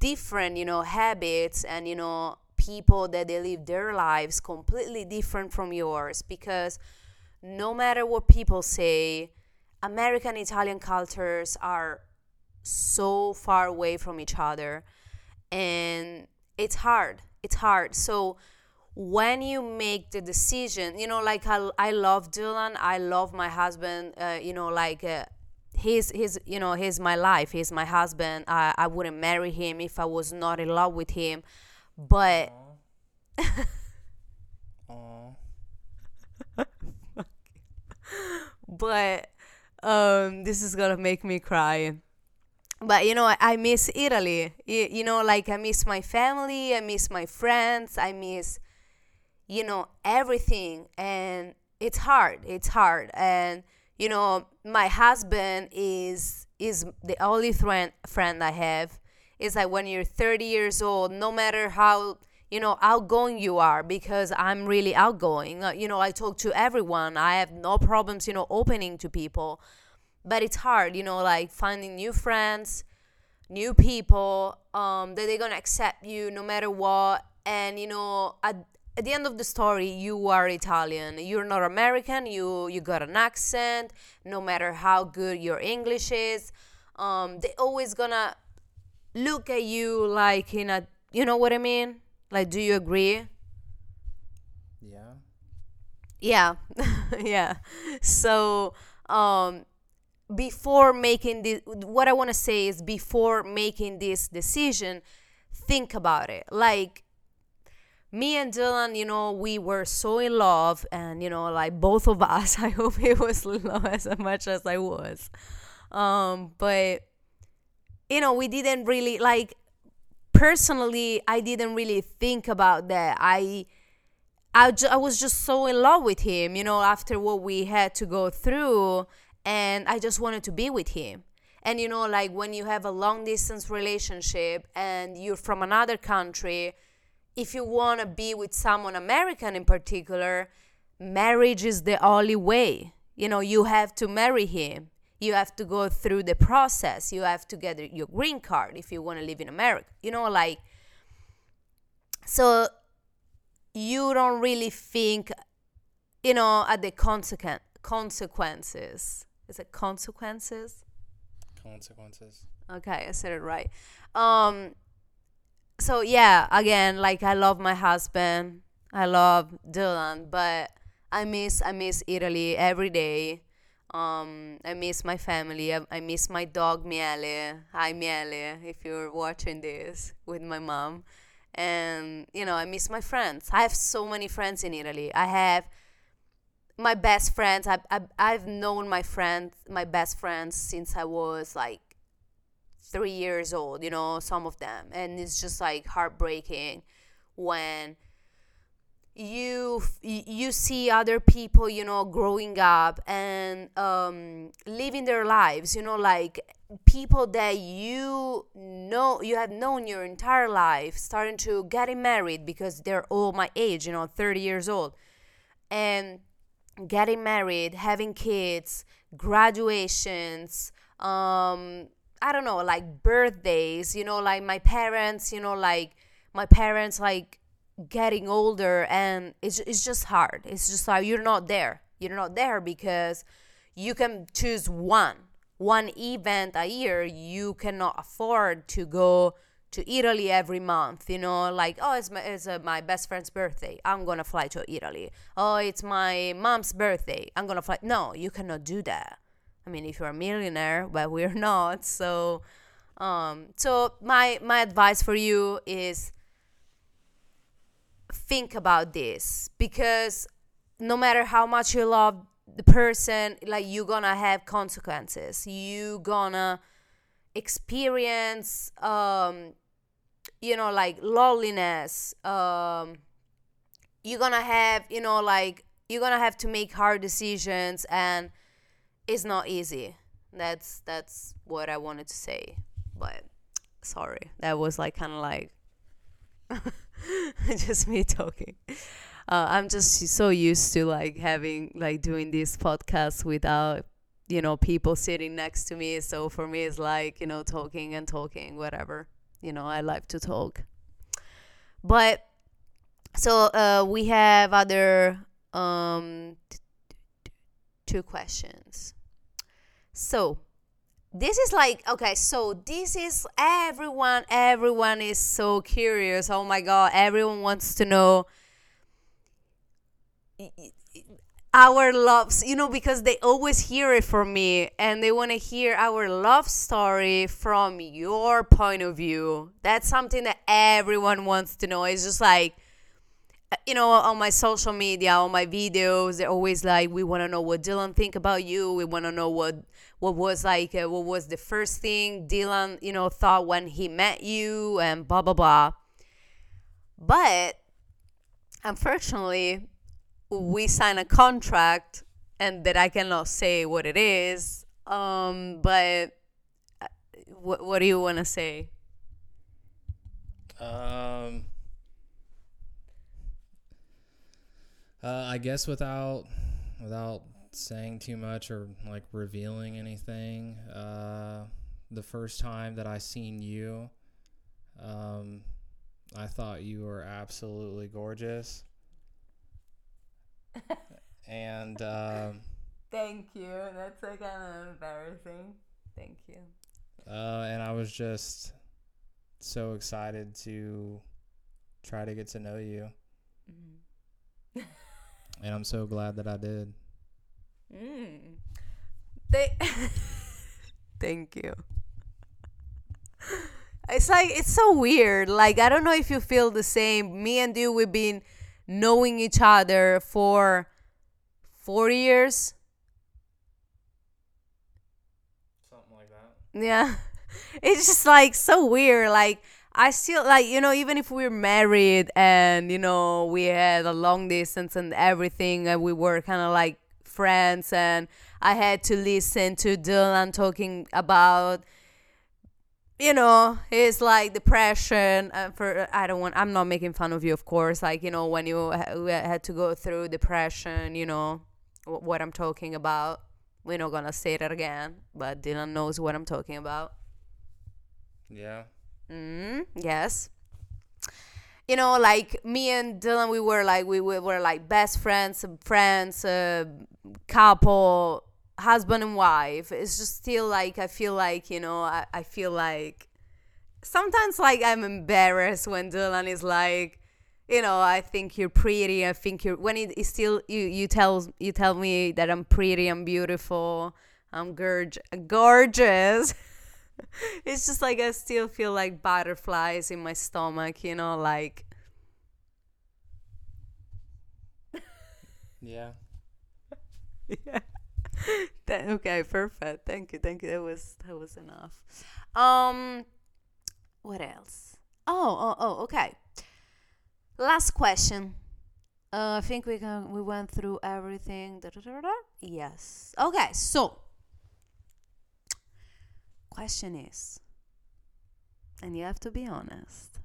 different you know habits and you know people that they live their lives completely different from yours. Because no matter what people say american italian cultures are so far away from each other and it's hard it's hard so when you make the decision you know like i, I love dylan i love my husband uh, you know like uh, he's he's you know he's my life he's my husband I, I wouldn't marry him if i was not in love with him but Aww. <laughs> but um this is gonna make me cry. But you know i, I miss italy. You, you know like i miss my family i miss my friends i miss you know everything. And it's hard it's hard. And you know my husband is is the only friend friend i have. It's like when you're 30 years old no matter how you know outgoing you are because i'm really outgoing. Uh, you know i talk to everyone. I have no problems you know opening to people. But it's hard you know like finding new friends new people um, that they're gonna accept you no matter what. And you know at, at the end of the story you are italian. You're not american. You you got an accent no matter how good your english is. Um, they always gonna look at you like in a you know what i mean like do you agree? Yeah. yeah. <laughs> Yeah. So um before making this what i want to say is before making this decision think about it. Like me and dylan you know we were so in love and you know like both of us <laughs> i hope it was love as much as i was. Um but you know we didn't really like personally i didn't really think about that i I, ju- I was just so in love with him, you know, after what we had to go through, and I just wanted to be with him. And you know, like when you have a long distance relationship and you're from another country, if you want to be with someone American in particular, marriage is the only way. You know, you have to marry him. You have to go through the process. You have to get your green card if you want to live in America. You know, like, so you don't really think, you know, at the consequent consequences. Is it consequences? Consequences. Okay, I said it right. Um, so yeah, again, like I love my husband, I love Dylan, but I miss I miss Italy every day. Um, I miss my family. I, I miss my dog Miele. Hi Miele, if you're watching this with my mom. And you know, I miss my friends. I have so many friends in Italy. I have my best friends. I, I I've known my friends, my best friends, since I was like three years old. You know, some of them, and it's just like heartbreaking when you you see other people you know growing up and um, living their lives you know like people that you know you have known your entire life starting to getting married because they're all my age you know 30 years old. And getting married having kids graduations um i don't know like birthdays you know like my parents you know like my parents like getting older and it's, it's just hard. It's just like you're not there. You're not there because you can choose one one event a year you cannot afford to go to italy every month you know? Like oh it's my, it's uh, my best friend's birthday. I'm gonna fly to italy. Oh it's my mom's birthday. I'm gonna fly no you cannot do that. I mean if you're a millionaire but we're <laughs> not. So um so my my advice for you is think about this because no matter how much you love the person like you're gonna have consequences. You gonna experience um you know like loneliness um you're gonna have you know like you're gonna have to make hard decisions and it's not easy. That's that's what i wanted to say but sorry. That was like kind of like <laughs> <laughs> just me talking. Uh, I'm just so used to like having like doing this podcast without you know people sitting next to me. So for me, it's like you know talking and talking, whatever. You know, I like to talk. But so uh, we have other um, t- t- two questions. So this is like okay so this is everyone everyone is so curious. Oh my god everyone wants to know our loves you know because they always hear it from me and they want to hear our love story from your point of view. That's something that everyone wants to know. It's just like uh, you know on my social media on my videos they're always like we want to know what dylan think about you. We want to know what what was like uh, what was the first thing Dylan you know thought when he met you and blah blah blah. But unfortunately we signed a contract and that I cannot say what it is um but uh, what what do you want to say? Um uh, I guess without without saying too much or like revealing anything. Uh, the first time that I seen you, um, I thought you were absolutely gorgeous. <laughs> and um, thank you. That's like kind of embarrassing. Thank you. Uh, and I was just so excited to try to get to know you. Mm-hmm. and I'm so glad that I did. Mm. They <laughs> Thank you. It's like it's so weird. Like I don't know if you feel the same. Me and you we've been knowing each other for four years. Something like that. Yeah. <laughs> It's just like so weird. Like I still like you know even if we're married and you know we had a long distance and everything and we were kind of like friends and I had to listen to Dylan talking about you know it's like depression uh, for I don't want I'm not making fun of you of course like you know when you ha- had to go through depression you know w- what I'm talking about we're not gonna say that again but Dylan knows what I'm talking about. Yeah. Mm, yes you know, like me and Dylan, we were like we, we were like best friends, friends, uh, couple, husband and wife. It's just still like I feel like you know I, I feel like sometimes like I'm embarrassed when Dylan is like, you know, I think you're pretty. I think you're when it is still you you tell you tell me that I'm pretty, I'm beautiful, I'm gorge gorgeous. <laughs> <laughs> it's just like I still feel like butterflies in my stomach, you know, like <laughs> Yeah. yeah. <laughs> That- okay, perfect. Thank you, thank you. That was that was enough. Um, what else? Oh, oh, oh. Okay. Last question. Uh, I think we can, we went through everything. Da, da, da. Yes. Okay. So, question is, and you have to be honest.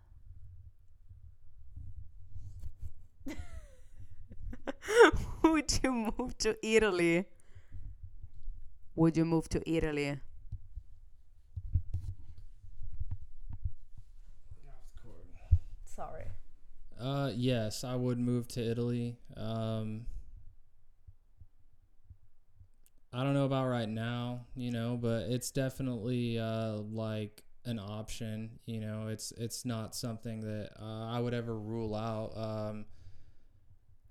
<laughs> Would you move to Italy? Would you move to Italy? Sorry. Uh, yes, I would move to Italy. Um, I don't know about right now, you know, but it's definitely uh, like an option. You know, it's it's not something that uh, I would ever rule out. Um,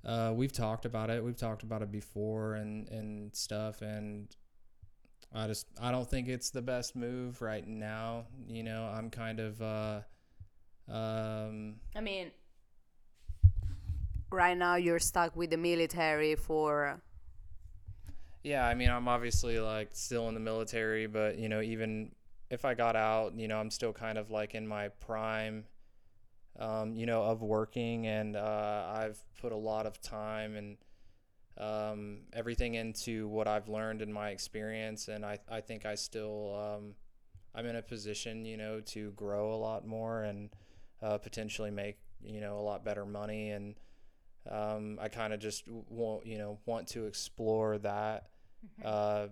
uh, we've talked about it. We've talked about it before and and stuff, and I just I don't think it's the best move right now. You know, I'm kind of uh, um, I mean, right now you're stuck with the military for. Yeah, I mean, I'm obviously like still in the military, but you know, even if I got out, you know, I'm still kind of like in my prime, um, you know, of working, and uh, I've put a lot of time and um, everything into what I've learned in my experience, and I I think I still um, I'm in a position, you know, to grow a lot more and uh, potentially make you know a lot better money and. Um, I kind of just want you know want to explore that uh,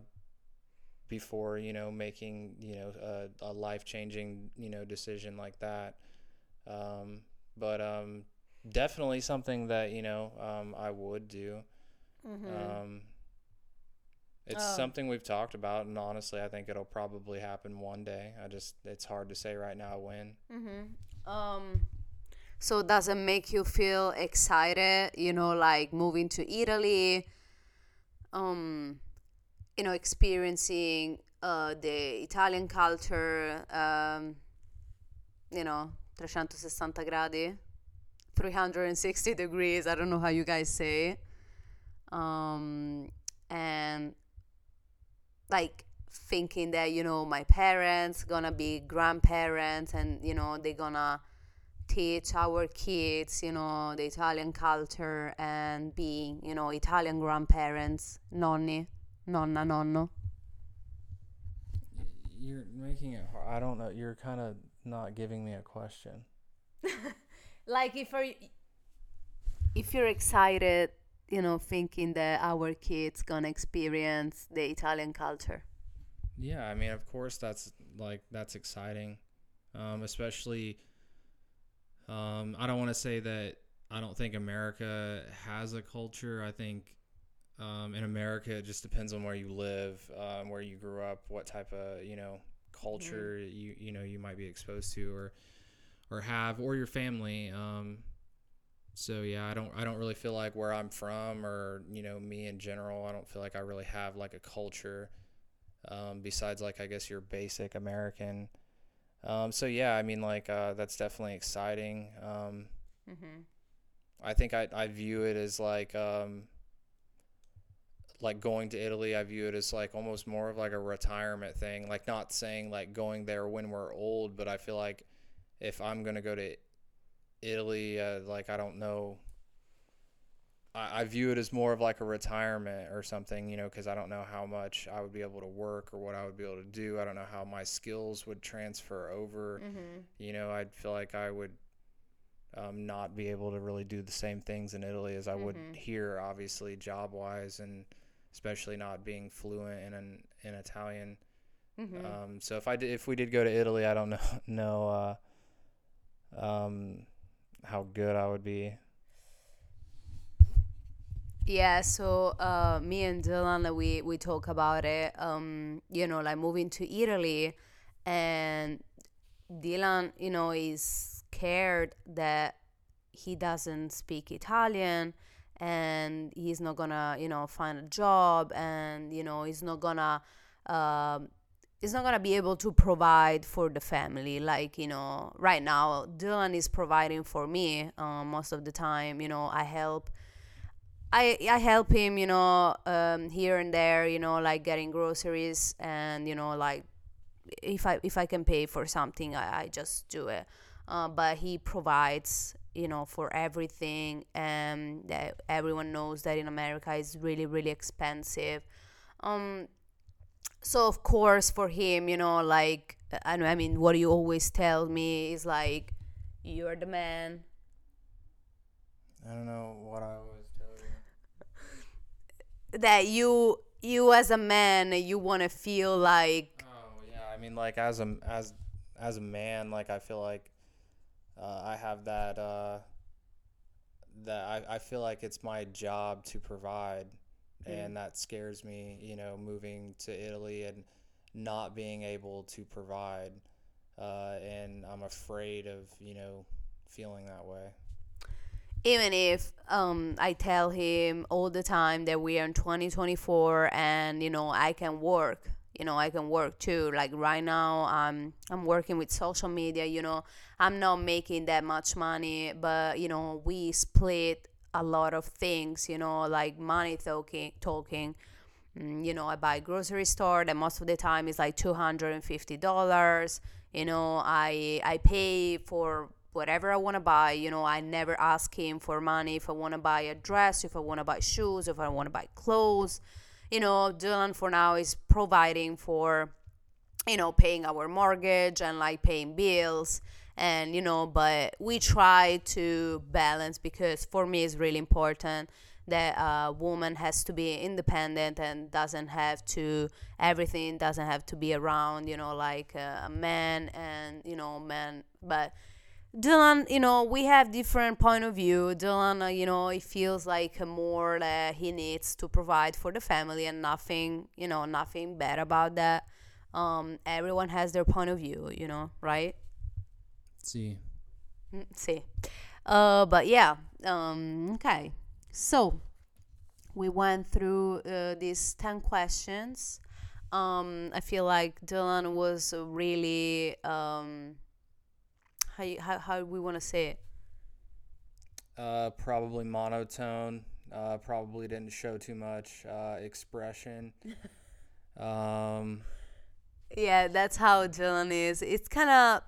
before you know making you know a, a life changing you know decision like that. Um, but um, definitely something that you know um, I would do. Um, it's Oh. something we've talked about, and honestly, I think it'll probably happen one day. I just it's hard to say right now when. Mm-hmm. Um, so does it make you feel excited? You know, like moving to Italy. Um, you know, experiencing uh, the Italian culture. Um, you know, 360 gradi, 360 degrees. I don't know how you guys say. Um, and like thinking that you know my parents gonna be grandparents and you know they're gonna teach our kids you know the italian culture and being you know italian grandparents nonni nonna nonno You're making it hard. I don't know. You're kind of not giving me a question. <laughs> like if are if you're excited you know thinking that our kids gonna experience the italian culture Yeah, I mean, of course, that's like that's exciting, um, especially. Um, I don't want to say that I don't think America has a culture. I think um, in America it just depends on where you live, um, where you grew up, what type of you know culture you you know you might be exposed to or or have or your family. Um, so yeah, I don't I don't really feel like where I'm from or you know me in general. I don't feel like I really have like a culture um, besides like I guess your basic American. Um, so yeah, I mean like uh, that's definitely exciting. Um, mm-hmm. I think I, I view it as like um, like going to Italy. I view it as like almost more of like a retirement thing. Like not saying like going there when we're old, but I feel like if I'm gonna go to Italy, uh, like I don't know. I, I view it as more of like a retirement or something, you know, because I don't know how much I would be able to work or what I would be able to do. I don't know how my skills would transfer over. Mm-hmm. You know, I'd feel like I would um, not be able to really do the same things in Italy as I would Mhm. here, obviously, job wise, and especially not being fluent in an, in Italian. Mm-hmm. Um, so if I did, if we did go to Italy, I don't <laughs> know know uh, um, how good I would be. Yeah, so uh, me and Dylan, we we talk about it. Um, you know, like moving to Italy, and Dylan, you know, is scared that he doesn't speak Italian and he's not gonna, you know, find a job and, you know, he's not gonna um, he's not gonna be able to provide for the family. Like you know right now dylan is providing for me um, most of the time you know i help i i help him you know um, here and there you know like getting groceries and you know like if i if i can pay for something i, I just do it. Uh, but he provides you know for everything and that everyone knows that in america is really really expensive um so of course for him you know like i know i mean what you always tell me is like you're the man I don't know what I always tell you. <laughs> that you you as a man you want to feel like Oh yeah, I mean like as a as as a man, like I feel like uh, I have that uh, that I, I feel like it's my job to provide, and that scares me. You know, moving to Italy and not being able to provide, uh, and I'm afraid of you know feeling that way. even if um, I tell him all the time that we are in 2024 and you know I can work, you know I can work too. Like right now, I'm I'm working with social media. You know I'm not making that much money, but you know we split a lot of things. You know like money talking talking. Mm, you know, I buy grocery store that most of the time is like two hundred and fifty dollars. You know, I I pay for whatever I want to buy. You know, I never ask him for money if I want to buy a dress, if I want to buy shoes, if I want to buy clothes. You know, Dylan for now is providing for, you know, paying our mortgage and like paying bills. And, you know, but we try to balance because for me it's really important that a woman has to be independent and doesn't have to everything doesn't have to be around you know like uh, a man and you know man but Dylan, you know, we have different point of view. Dylan, uh, you know, he feels like uh, more that he needs to provide for the family and nothing, you know, nothing bad about that. Um, everyone has their point of view, you know, right? See. Mm, See. Uh, but yeah, um, okay. So we went through uh, these 10 questions. Um, I feel like Dylan was really, um, how, you, how, how we want to say it? Uh, probably monotone. Uh, probably didn't show too much uh, expression. <laughs> um, Yeah, that's how Dylan is. It's kind of,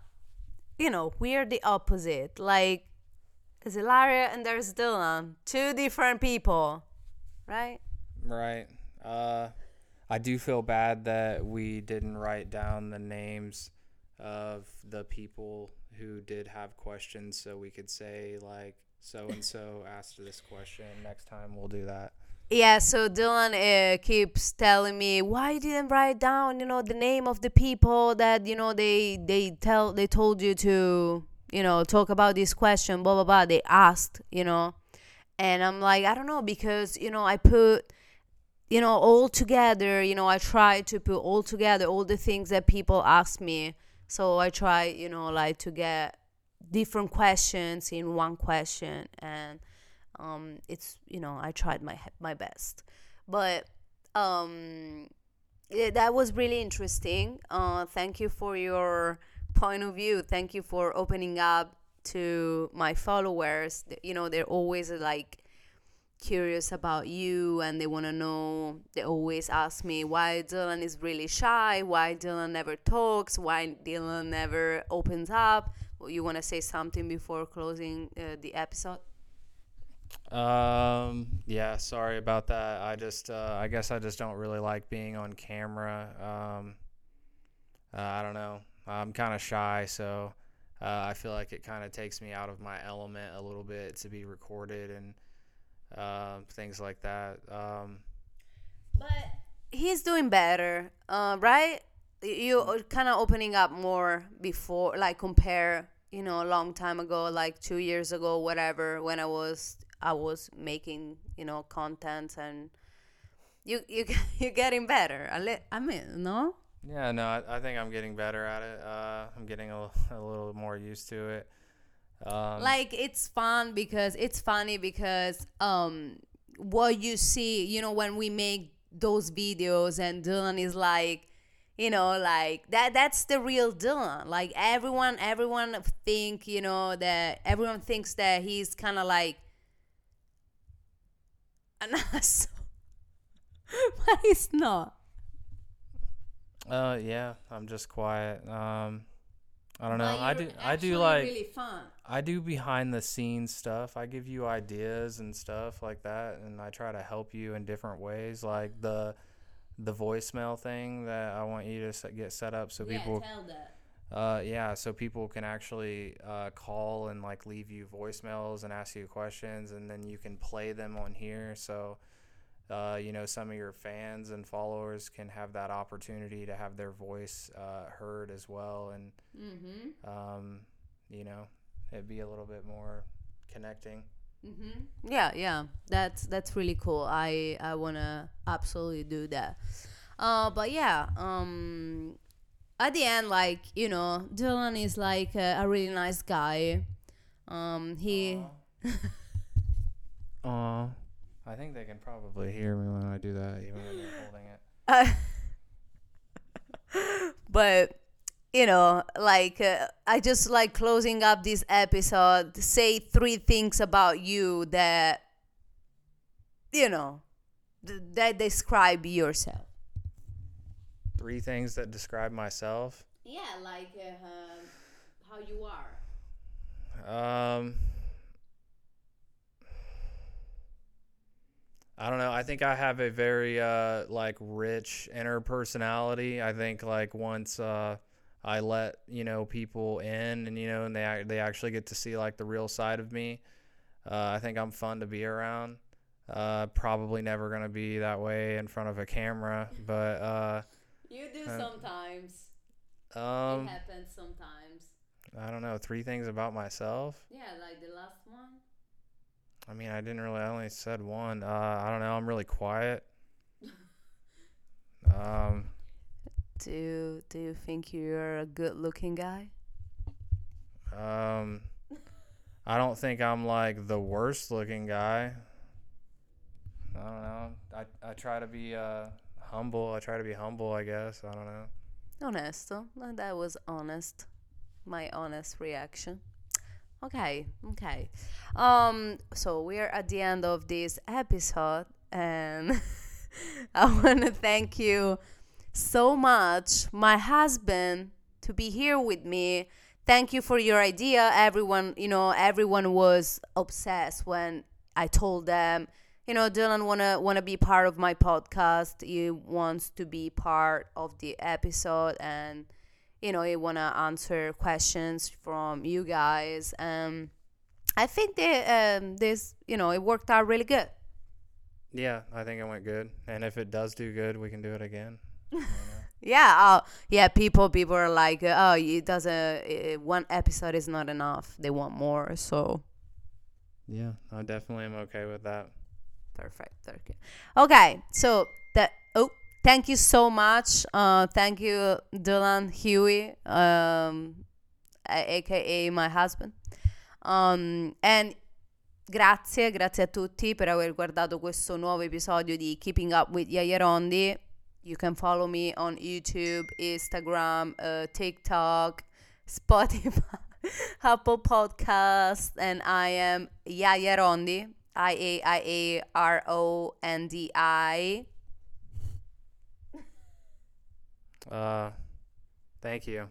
you know, we're the opposite. Like, there's Ilaria and there's Dylan. Two different people, right? right. Uh, I do feel bad that we didn't write down the names of the people who did have questions, so we could say like so and so asked this question. Next time we'll do that. Yeah, so Dylan uh, keeps telling me why you didn't write down, you know, the name of the people that you know they they tell they told you to, you know, talk about this question, blah blah blah. They asked, you know, and I'm like, I don't know because you know I put, you know, all together. You know, I try to put all together all the things that people ask me. So I try, you know, like to get different questions in one question and um, it's you know I tried my my best, but um, yeah, that was really interesting. Uh, thank you for your point of view. Thank you for opening up to my followers. You know they're always like curious about you and they want to know they always ask me why dylan is really shy why dylan never talks why dylan never opens up you want to say something before closing uh, the episode Um, yeah, sorry about that. I just, uh, I guess I just don't really like being on camera. Um, uh, I don't know. I'm kind of shy, so uh, I feel like it kind of takes me out of my element a little bit to be recorded and uh, things like that. Um, But he's doing better, uh, right? You kind of opening up more before, like compare, you know, a long time ago, like two years ago, whatever, when I was I was making, you know, content and you you <laughs> you're getting better. I, li- I mean, no. Yeah, no, I, I think I'm getting better at it. Uh, I'm getting a, a little more used to it. Um, like it's fun because it's funny because um what you see you know when we make those videos and dylan is like you know like that that's the real dylan. Like everyone everyone think you know that everyone thinks that he's kind of like an <laughs> asshole. But he's not. Uh, yeah, I'm just quiet. Um, I don't know. I do. I do like. really fun I do behind the scenes stuff. I give you ideas and stuff like that, and I try to help you in different ways, like the the voicemail thing that I want you to get set up so people. tell that Uh, yeah, so people can actually uh, call and like leave you voicemails and ask you questions, and then you can play them on here. So, uh, you know, some of your fans and followers can have that opportunity to have their voice uh, heard as well, and mm-hmm um, you know, it'd be a little bit more connecting. hmm Yeah, yeah, that's that's really cool. I I wanna absolutely do that. Uh, but yeah, um, at the end, like you know, Dylan is like a, a really nice guy. Um, he Aw. <laughs> I think they can probably hear me when I do that, even when they're holding it. <laughs> uh, but you know, like uh, I just like closing up this episode. Say three things about you that you know th- that describe yourself. Three things that describe myself. Yeah, like uh, how you are. Um, I don't know. I think I have a very uh like rich inner personality. I think like once uh I let you know people in and you know and they they actually get to see like the real side of me. Uh, I think I'm fun to be around. Uh, probably never gonna be that way in front of a camera, but uh, You do Uh, sometimes. um, it happens sometimes. I don't know. Three things about myself. Yeah, like the last one. I mean, I didn't really. I only said one. Uh, I don't know. I'm really quiet. <laughs> Um, Do Do you think you're a good-looking guy? um, I don't think I'm like the worst looking guy. I don't know. I I try to be uh humble. I try to be humble. I guess. I don't know. Honesto. That was honest. My honest reaction. Okay, okay. Um, so we're at the end of this episode, and <laughs> I want to thank you so much, my husband, to be here with me. Thank you for your idea. Everyone, you know, everyone was obsessed when I told them, you know, Dylan wanna wanna be part of my podcast. He wants to be part of the episode, and you know, he wanna answer questions from you guys. Um, I think that um, this, you know, it worked out really good. Yeah, I think it went good. And if it does do good, we can do it again. <laughs> you know? Yeah, oh, yeah. People, people are like, oh, it doesn't. Uh, one episode is not enough. They want more. So Yeah, I definitely am okay with that. perfect. Okay. Okay. So that. Oh, thank you so much. Uh, thank you, Dylan Huey, um, aka my husband. Um, and grazie, grazie a tutti per aver guardato questo nuovo episodio di Keeping Up with Yaya. You can follow me on YouTube, Instagram, uh, TikTok, Spotify, <laughs> Apple Podcast, and I am Yaya. I A I A R O N D I. Uh, thank you.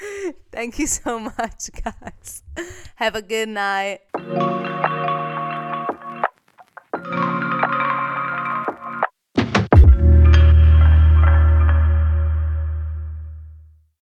<laughs> Thank you so much, guys. Have a good night.